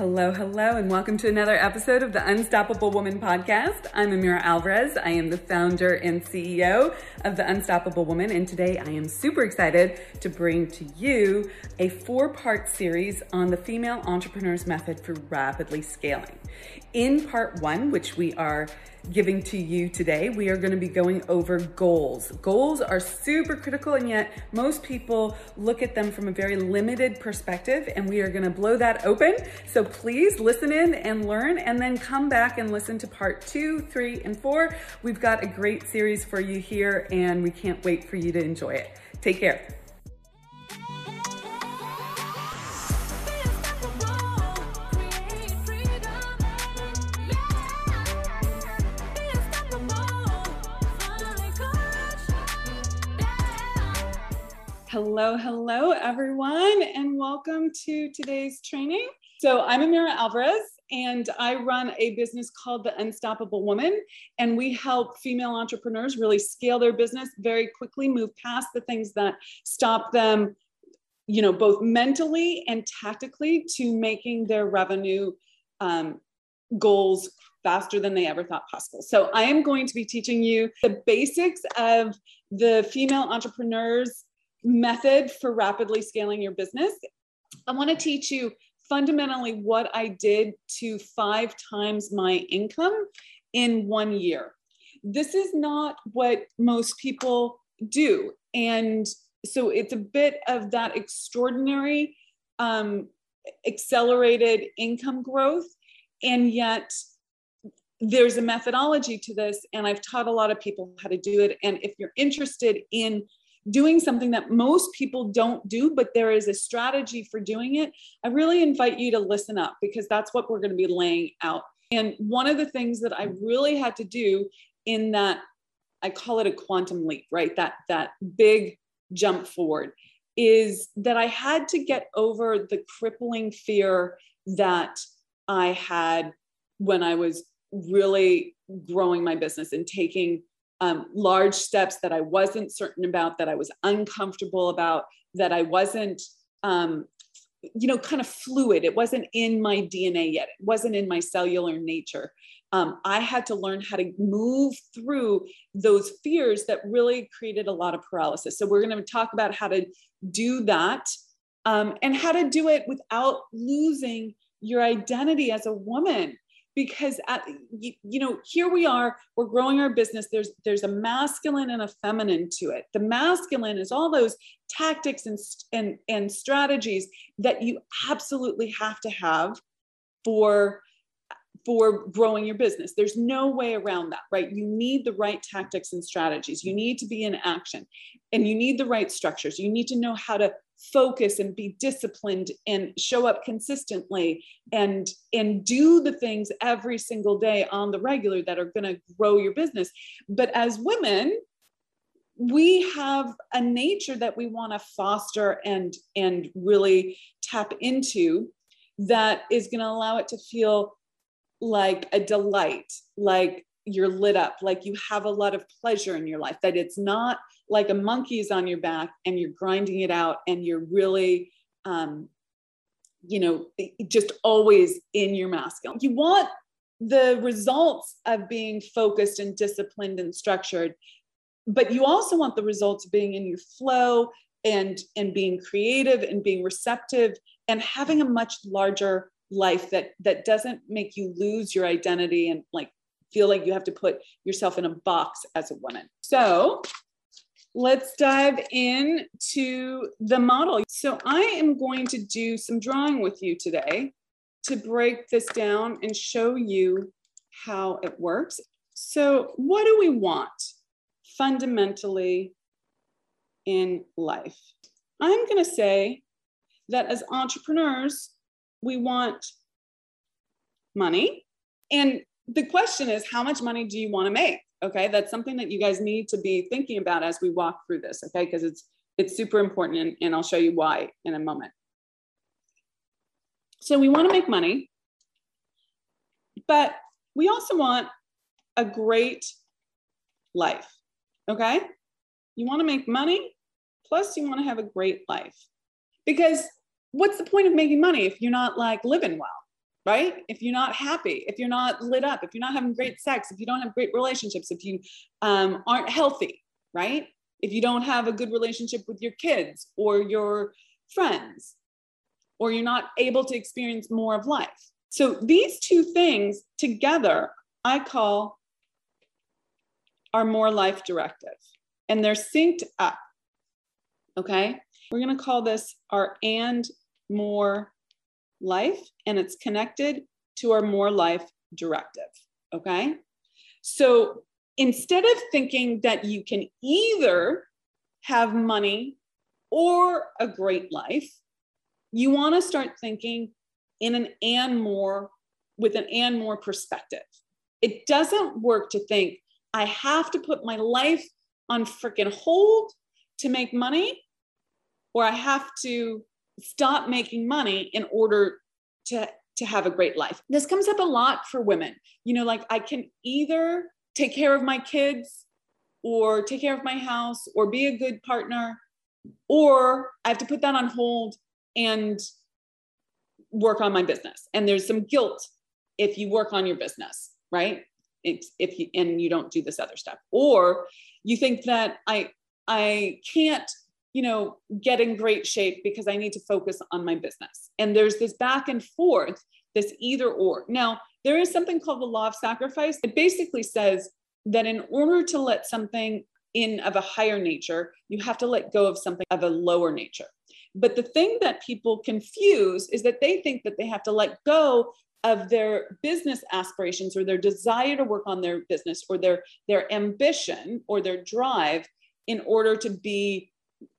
Hello, hello, and welcome to another episode of the Unstoppable Woman podcast. I'm Amira Alvarez. I am the founder and CEO of the Unstoppable Woman, and today I am super excited to bring to you a four part series on the female entrepreneur's method for rapidly scaling. In part one, which we are giving to you today, we are going to be going over goals. Goals are super critical, and yet most people look at them from a very limited perspective, and we are going to blow that open. So please listen in and learn, and then come back and listen to part two, three, and four. We've got a great series for you here, and we can't wait for you to enjoy it. Take care. Hello, hello, everyone, and welcome to today's training. So, I'm Amira Alvarez, and I run a business called The Unstoppable Woman. And we help female entrepreneurs really scale their business very quickly, move past the things that stop them, you know, both mentally and tactically to making their revenue um, goals faster than they ever thought possible. So, I am going to be teaching you the basics of the female entrepreneurs method for rapidly scaling your business. I want to teach you fundamentally what I did to five times my income in one year. This is not what most people do. And so it's a bit of that extraordinary, um, accelerated income growth. And yet, there's a methodology to this, and I've taught a lot of people how to do it. And if you're interested in doing something that most people don't do, but there is a strategy for doing it, I really invite you to listen up because that's what we're going to be laying out. And one of the things that I really had to do in that, I call it a quantum leap, right? That that big jump forward is that I had to get over the crippling fear that I had when I was really growing my business and taking um, large steps that I wasn't certain about, that I was uncomfortable about, that I wasn't, um, you know, kind of fluid. It wasn't in my DNA yet, it wasn't in my cellular nature. Um, I had to learn how to move through those fears that really created a lot of paralysis. So, we're going to talk about how to do that um, and how to do it without losing your identity as a woman because at, you, you, know here we are we're growing our business there's there's a masculine and a feminine to it. The masculine is all those tactics and and and strategies that you absolutely have to have for for growing your business. There's no way around that right? You need the right tactics and strategies. You need to be in action and you need the right structures. You need to know how to focus and be disciplined and show up consistently and and do the things every single day on the regular that are going to grow your business. But as women we have a nature that we want to foster and and really tap into that is going to allow it to feel like a delight like you're lit up like you have a lot of pleasure in your life that it's not like a monkey's on your back and you're grinding it out and you're really um, you know just always in your masculine you want the results of being focused and disciplined and structured but you also want the results of being in your flow and and being creative and being receptive and having a much larger life that that doesn't make you lose your identity and like feel like you have to put yourself in a box as a woman. So let's dive into the model. So I am going to do some drawing with you today to break this down and show you how it works. So what do we want fundamentally in life? I'm going to say that as entrepreneurs, we want money. And the question is, how much money do you want to make? Okay, that's something that you guys need to be thinking about as we walk through this. Okay, because it's it's super important, and, and I'll show you why in a moment. So we want to make money, but we also want a great life. Okay, you want to make money, plus you want to have a great life, because what's the point of making money if you're not like living well? Right? If you're not happy, if you're not lit up, if you're not having great sex, if you don't have great relationships, if you um, aren't healthy, right? If you don't have a good relationship with your kids or your friends, or you're not able to experience more of life. So these two things together, I call are more life directive, and they're synced up. Okay. We're going to call this our and more life, and it's connected to our more life directive. Okay. So instead of thinking that you can either have money or a great life, you want to start thinking in an and more with an and more perspective. It doesn't work to think I have to put my life on freaking hold to make money, or I have to stop making money in order to, to have a great life. This comes up a lot for women. You know, like I can either take care of my kids or take care of my house or be a good partner, or I have to put that on hold and work on my business. And there's some guilt if you work on your business, right? If you and you don't do this other stuff, or you think that I I can't you know get in great shape because I need to focus on my business. And there's this back and forth, this either or. Now there is something called the law of sacrifice. It basically says that in order to let something in of a higher nature, you have to let go of something of a lower nature. But the thing that people confuse is that they think that they have to let go of their business aspirations or their desire to work on their business or their their ambition or their drive in order to be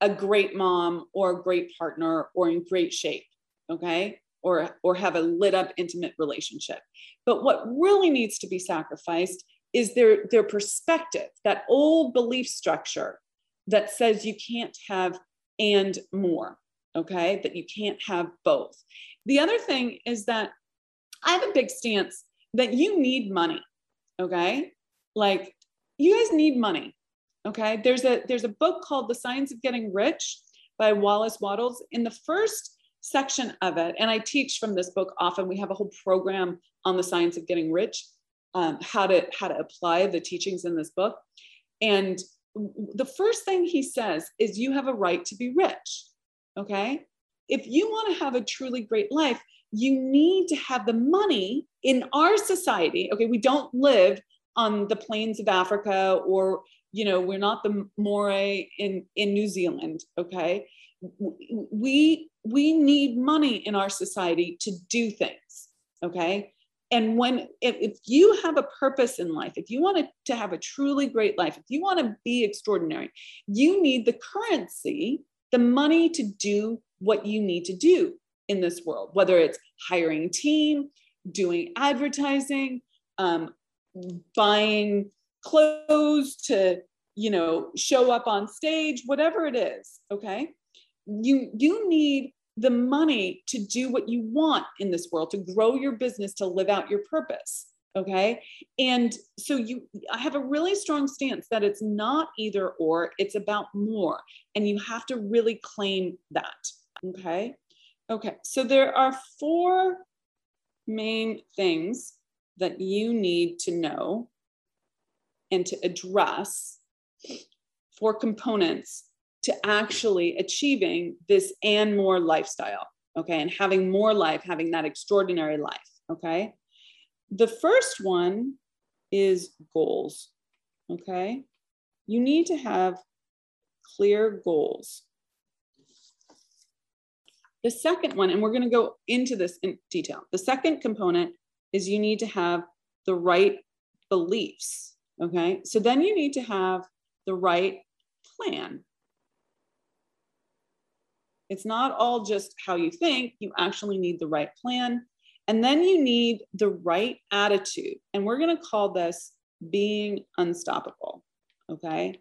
a great mom or a great partner or in great shape okay or or have a lit up intimate relationship but what really needs to be sacrificed is their their perspective that old belief structure that says you can't have and more, okay? That you can't have both. The other thing is that I have a big stance that you need money, okay? Like you guys need money, okay? There's a there's a book called The Science of Getting Rich by Wallace Wattles. In the first section of it, and I teach from this book often. We have a whole program on the science of getting rich, um, how to how to apply the teachings in this book. And the first thing he says is you have a right to be rich. Okay. If you want to have a truly great life, you need to have the money in our society. Okay. We don't live on the plains of Africa or, you know, we're not the Maori in, in New Zealand. Okay. We, we need money in our society to do things. Okay and when if, if, you have a purpose in life if you want to, have a truly great life if you want to be extraordinary you need the currency the money to do what you need to do in this world whether it's hiring team doing advertising um, buying clothes to you know show up on stage whatever it is okay you you need the money to do what you want in this world, to grow your business, to live out your purpose. Okay. And so you, I have a really strong stance that it's not either or, it's about more. And you have to really claim that. Okay. Okay. So there are four main things that you need to know and to address, four components to actually achieving this and more lifestyle. Okay. And having more life, having that extraordinary life. Okay. The first one is goals. Okay. You need to have clear goals. The second one, and we're going to go into this in detail. The second component is you need to have the right beliefs. Okay. So then you need to have the right plan. It's not all just how you think, you actually need the right plan. And then you need the right attitude. And we're going to call this being unstoppable. Okay.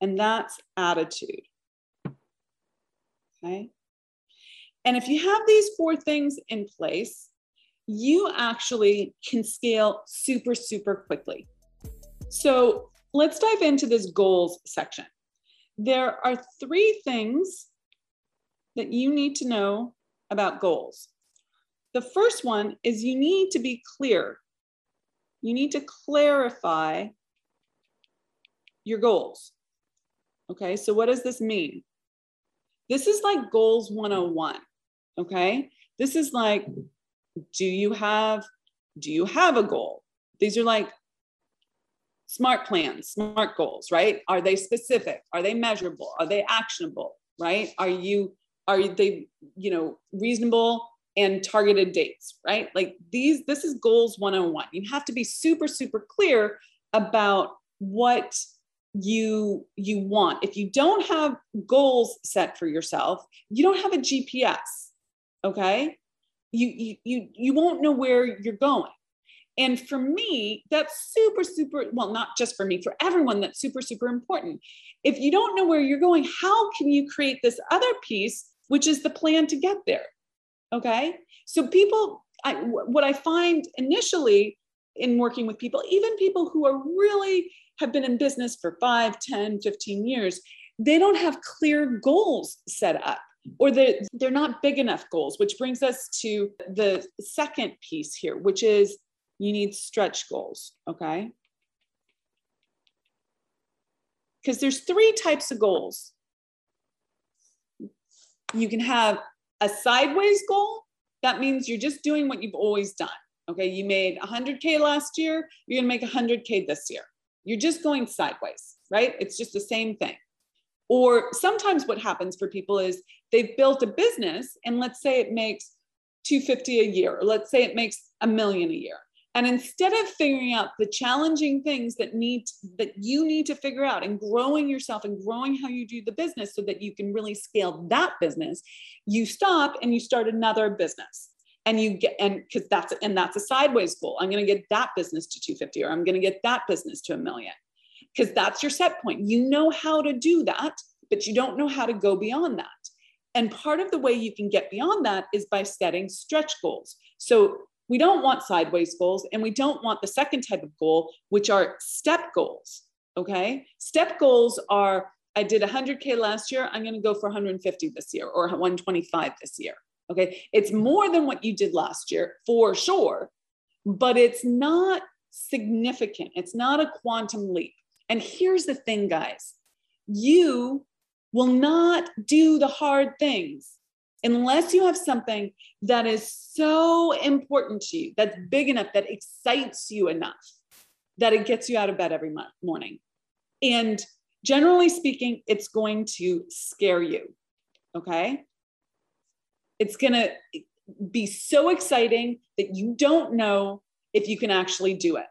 And that's attitude. Okay. And if you have these four things in place, you actually can scale super, super quickly. So let's dive into this goals section there are three things that you need to know about goals. The first one is you need to be clear. You need to clarify your goals. Okay, so what does this mean? This is like goals 101. Okay, this is like, do you have, do you have a goal? These are like smart plans, smart goals, right? Are they specific? Are they measurable? Are they actionable? Right? Are you, are they, you know, reasonable and targeted dates, right? Like these, this is goals 101. You have to be super, super clear about what you you want if you don't have goals set for yourself you don't have a gps okay you you, you won't know where you're going. And for me that's super super well not just for me for everyone that's super super important. If you don't know where you're going how can you create this other piece which is the plan to get there? Okay? So people I, what i find initially in working with people even people who are really have been in business for 5, 10, 15 years, they don't have clear goals set up or they're, they're not big enough goals, which brings us to the second piece here, which is you need stretch goals, okay? Because there's three types of goals. You can have a sideways goal. That means you're just doing what you've always done. Okay, you made 100K last year, you're gonna make 100K this year. You're just going sideways, right? It's just the same thing. Or sometimes what happens for people is they've built a business and let's say it makes 250 a year, or let's say it makes a million a year. And instead of figuring out the challenging things that need that you need to figure out and growing yourself and growing how you do the business so that you can really scale that business, you stop and you start another business. And you get and because that's and that's a sideways goal. I'm going to get that business to 250 or i'm going to get that business to a million. Because that's your set point. You know how to do that but you don't know how to go beyond that and part of the way you can get beyond that is by setting stretch goals so we don't want sideways goals and we don't want the second type of goal which are step goals okay step goals are i did 100k last year i'm going to go for 150 this year or 125 this year Okay. It's more than what you did last year for sure, but it's not significant. It's not a quantum leap. And here's the thing, guys you will not do the hard things unless you have something that is so important to you, that's big enough, that excites you enough that it gets you out of bed every morning. And generally speaking, it's going to scare you. Okay. It's going to be so exciting that you don't know if you can actually do it.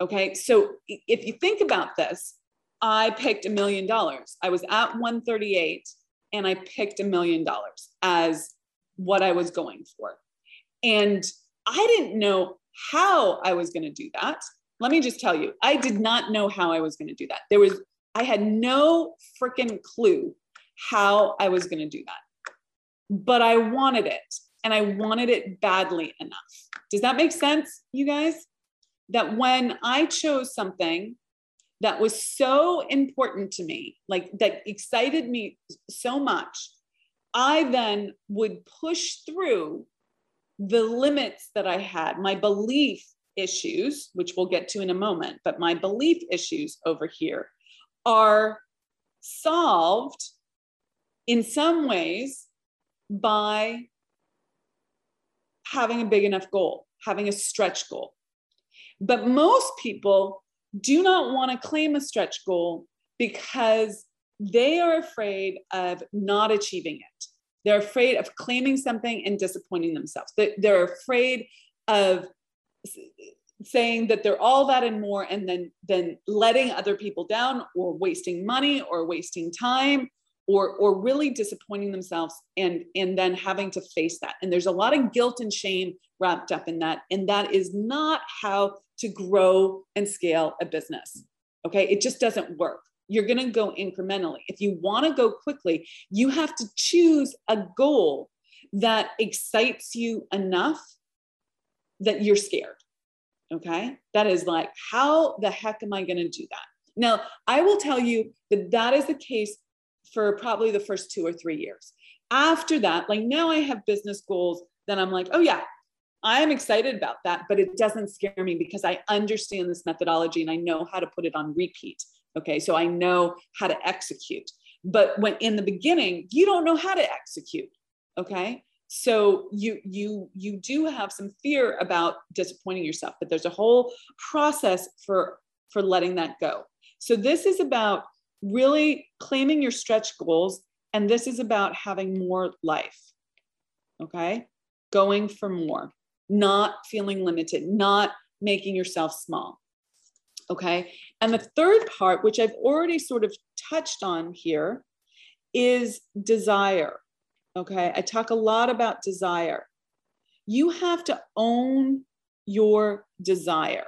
Okay. So if you think about this, I picked a million dollars. I was at 138 and I picked a million dollars as what I was going for. And I didn't know how I was going to do that. Let me just tell you, I did not know how I was going to do that. There was, I had no freaking clue how I was going to do that but I wanted it and I wanted it badly enough. Does that make sense, you guys? That when I chose something that was so important to me, like that excited me so much, I then would push through the limits that I had, my belief issues, which we'll get to in a moment, but my belief issues over here are solved in some ways by having a big enough goal, having a stretch goal. But most people do not want to claim a stretch goal because they are afraid of not achieving it. They're afraid of claiming something and disappointing themselves. They're afraid of saying that they're all that and more and then then letting other people down or wasting money or wasting time or or really disappointing themselves and and then having to face that. And there's a lot of guilt and shame wrapped up in that. And that is not how to grow and scale a business. Okay? It just doesn't work. You're going to go incrementally. If you want to go quickly you have to choose a goal that excites you enough that you're scared. Okay? That is like how the heck am i going to do that? Now i will tell you that that is the case for probably the first two or three years. after that, like now I have business goals, then I'm like, oh yeah, I am excited about that, but it doesn't scare me because I understand this methodology and I know how to put it on repeat. Okay. So I know how to execute. But when in the beginning, you don't know how to execute. Okay. So you you you do have some fear about disappointing yourself, but there's a whole process for for letting that go. So this is about really claiming your stretch goals and this is about having more life. Okay? Going for more, not feeling limited, not making yourself small. Okay? And the third part, which I've already sort of touched on here, is desire. Okay? I talk a lot about desire. You have to own your desire.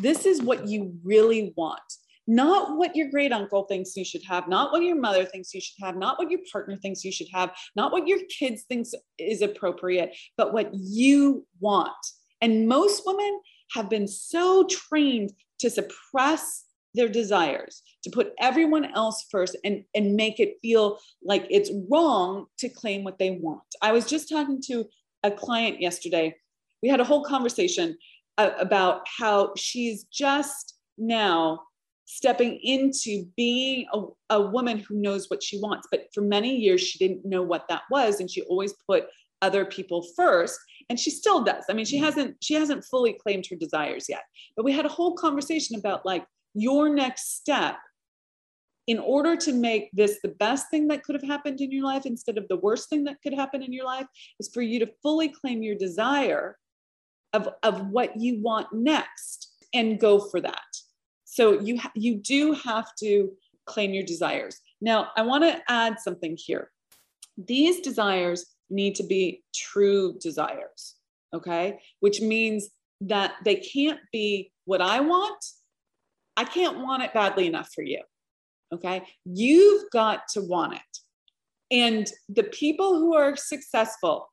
This is what you really want not what your great uncle thinks you should have, not what your mother thinks you should have, not what your partner thinks you should have, not what your kids thinks is appropriate, but what you want. And most women have been so trained to suppress their desires, to put everyone else first and, and make it feel like it's wrong to claim what they want. I was just talking to a client yesterday. We had a whole conversation about how she's just now stepping into being a, a woman who knows what she wants. But for many years, she didn't know what that was. And she always put other people first and she still does i mean she mm-hmm. hasn't she hasn't fully claimed her desires yet but we had a whole conversation about like your next step in order to make this the best thing that could have happened in your life instead of the worst thing that could happen in your life is for you to fully claim your desire of, of what you want next and go for that so you ha- you do have to claim your desires. Now, I want to add something here. These desires need to be true desires, okay? Which means that they can't be what I want. I can't want it badly enough for you. Okay? You've got to want it. And the people who are successful,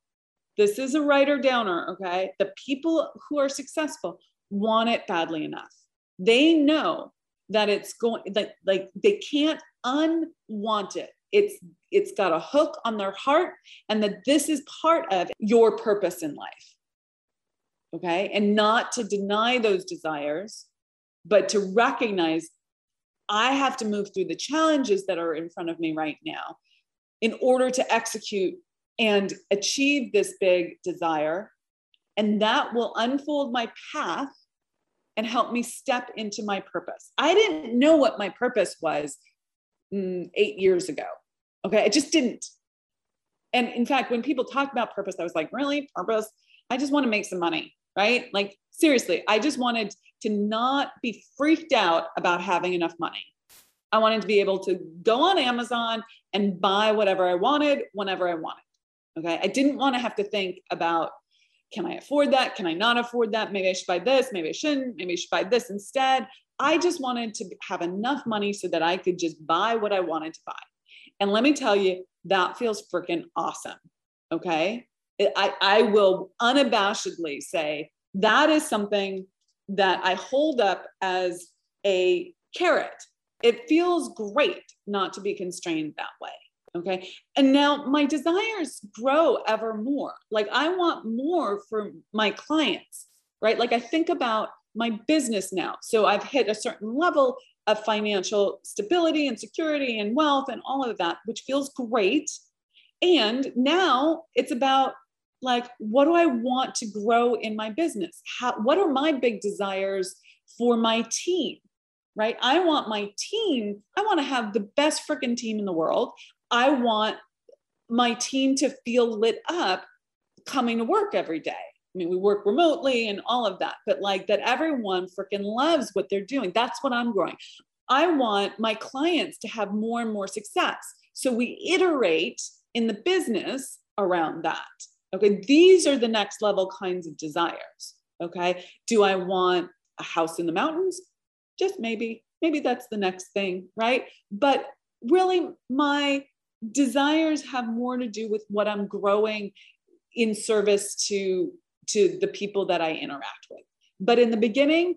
this is a writer downer, okay? The people who are successful want it badly enough they know that it's going that like they can't unwant it. It's it's got a hook on their heart and that this is part of your purpose in life. Okay? And not to deny those desires but to recognize i have to move through the challenges that are in front of me right now in order to execute and achieve this big desire. And that will unfold my path and help me step into my purpose. I didn't know what my purpose was mm, eight years ago. Okay. I just didn't. And in fact, when people talk about purpose, I was like, really? Purpose? I just want to make some money, right? Like, seriously, I just wanted to not be freaked out about having enough money. I wanted to be able to go on Amazon and buy whatever I wanted whenever I wanted. Okay. I didn't want to have to think about can I afford that? Can I not afford that? Maybe I should buy this. Maybe I shouldn't. Maybe I should buy this instead. I just wanted to have enough money so that I could just buy what I wanted to buy. And let me tell you, that feels freaking awesome. Okay. I, I will unabashedly say that is something that I hold up as a carrot. It feels great not to be constrained that way. Okay. And now my desires grow ever more. Like I want more for my clients, right? Like I think about my business now. So I've hit a certain level of financial stability and security and wealth and all of that, which feels great. And now it's about like, what do I want to grow in my business? How, what are my big desires for my team? Right? I want my team, I want to have the best freaking team in the world. I want my team to feel lit up coming to work every day. I mean, we work remotely and all of that, but like that everyone freaking loves what they're doing. That's what I'm growing. I want my clients to have more and more success. So we iterate in the business around that. Okay. These are the next level kinds of desires. Okay. Do I want a house in the mountains? Just maybe. Maybe that's the next thing. Right. But really, my desires have more to do with what i'm growing in service to to the people that i interact with but in the beginning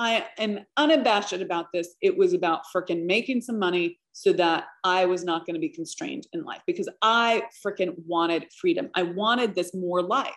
I am unabashed about this. It was about freaking making some money so that I was not going to be constrained in life because I freaking wanted freedom. I wanted this more life.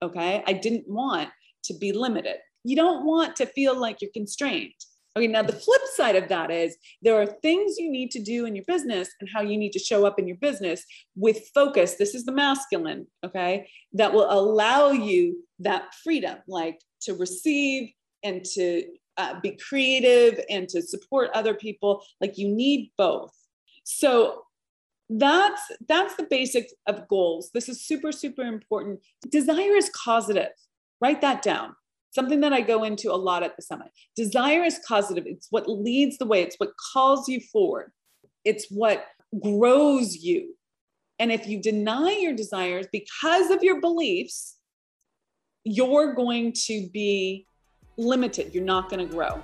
Okay. I didn't want to be limited. You don't want to feel like you're constrained. Okay, now the flip side of that is there are things you need to do in your business and how you need to show up in your business with focus. This is the masculine, okay, that will allow you that freedom, like to receive and to uh, be creative and to support other people. Like you need both. So that's that's the basics of goals. This is super super important. Desire is causative. Write that down something that I go into a lot at the summit. Desire is causative, it's what leads the way, it's what calls you forward, it's what grows you. And if you deny your desires because of your beliefs, you're going to be limited. You're not going to grow.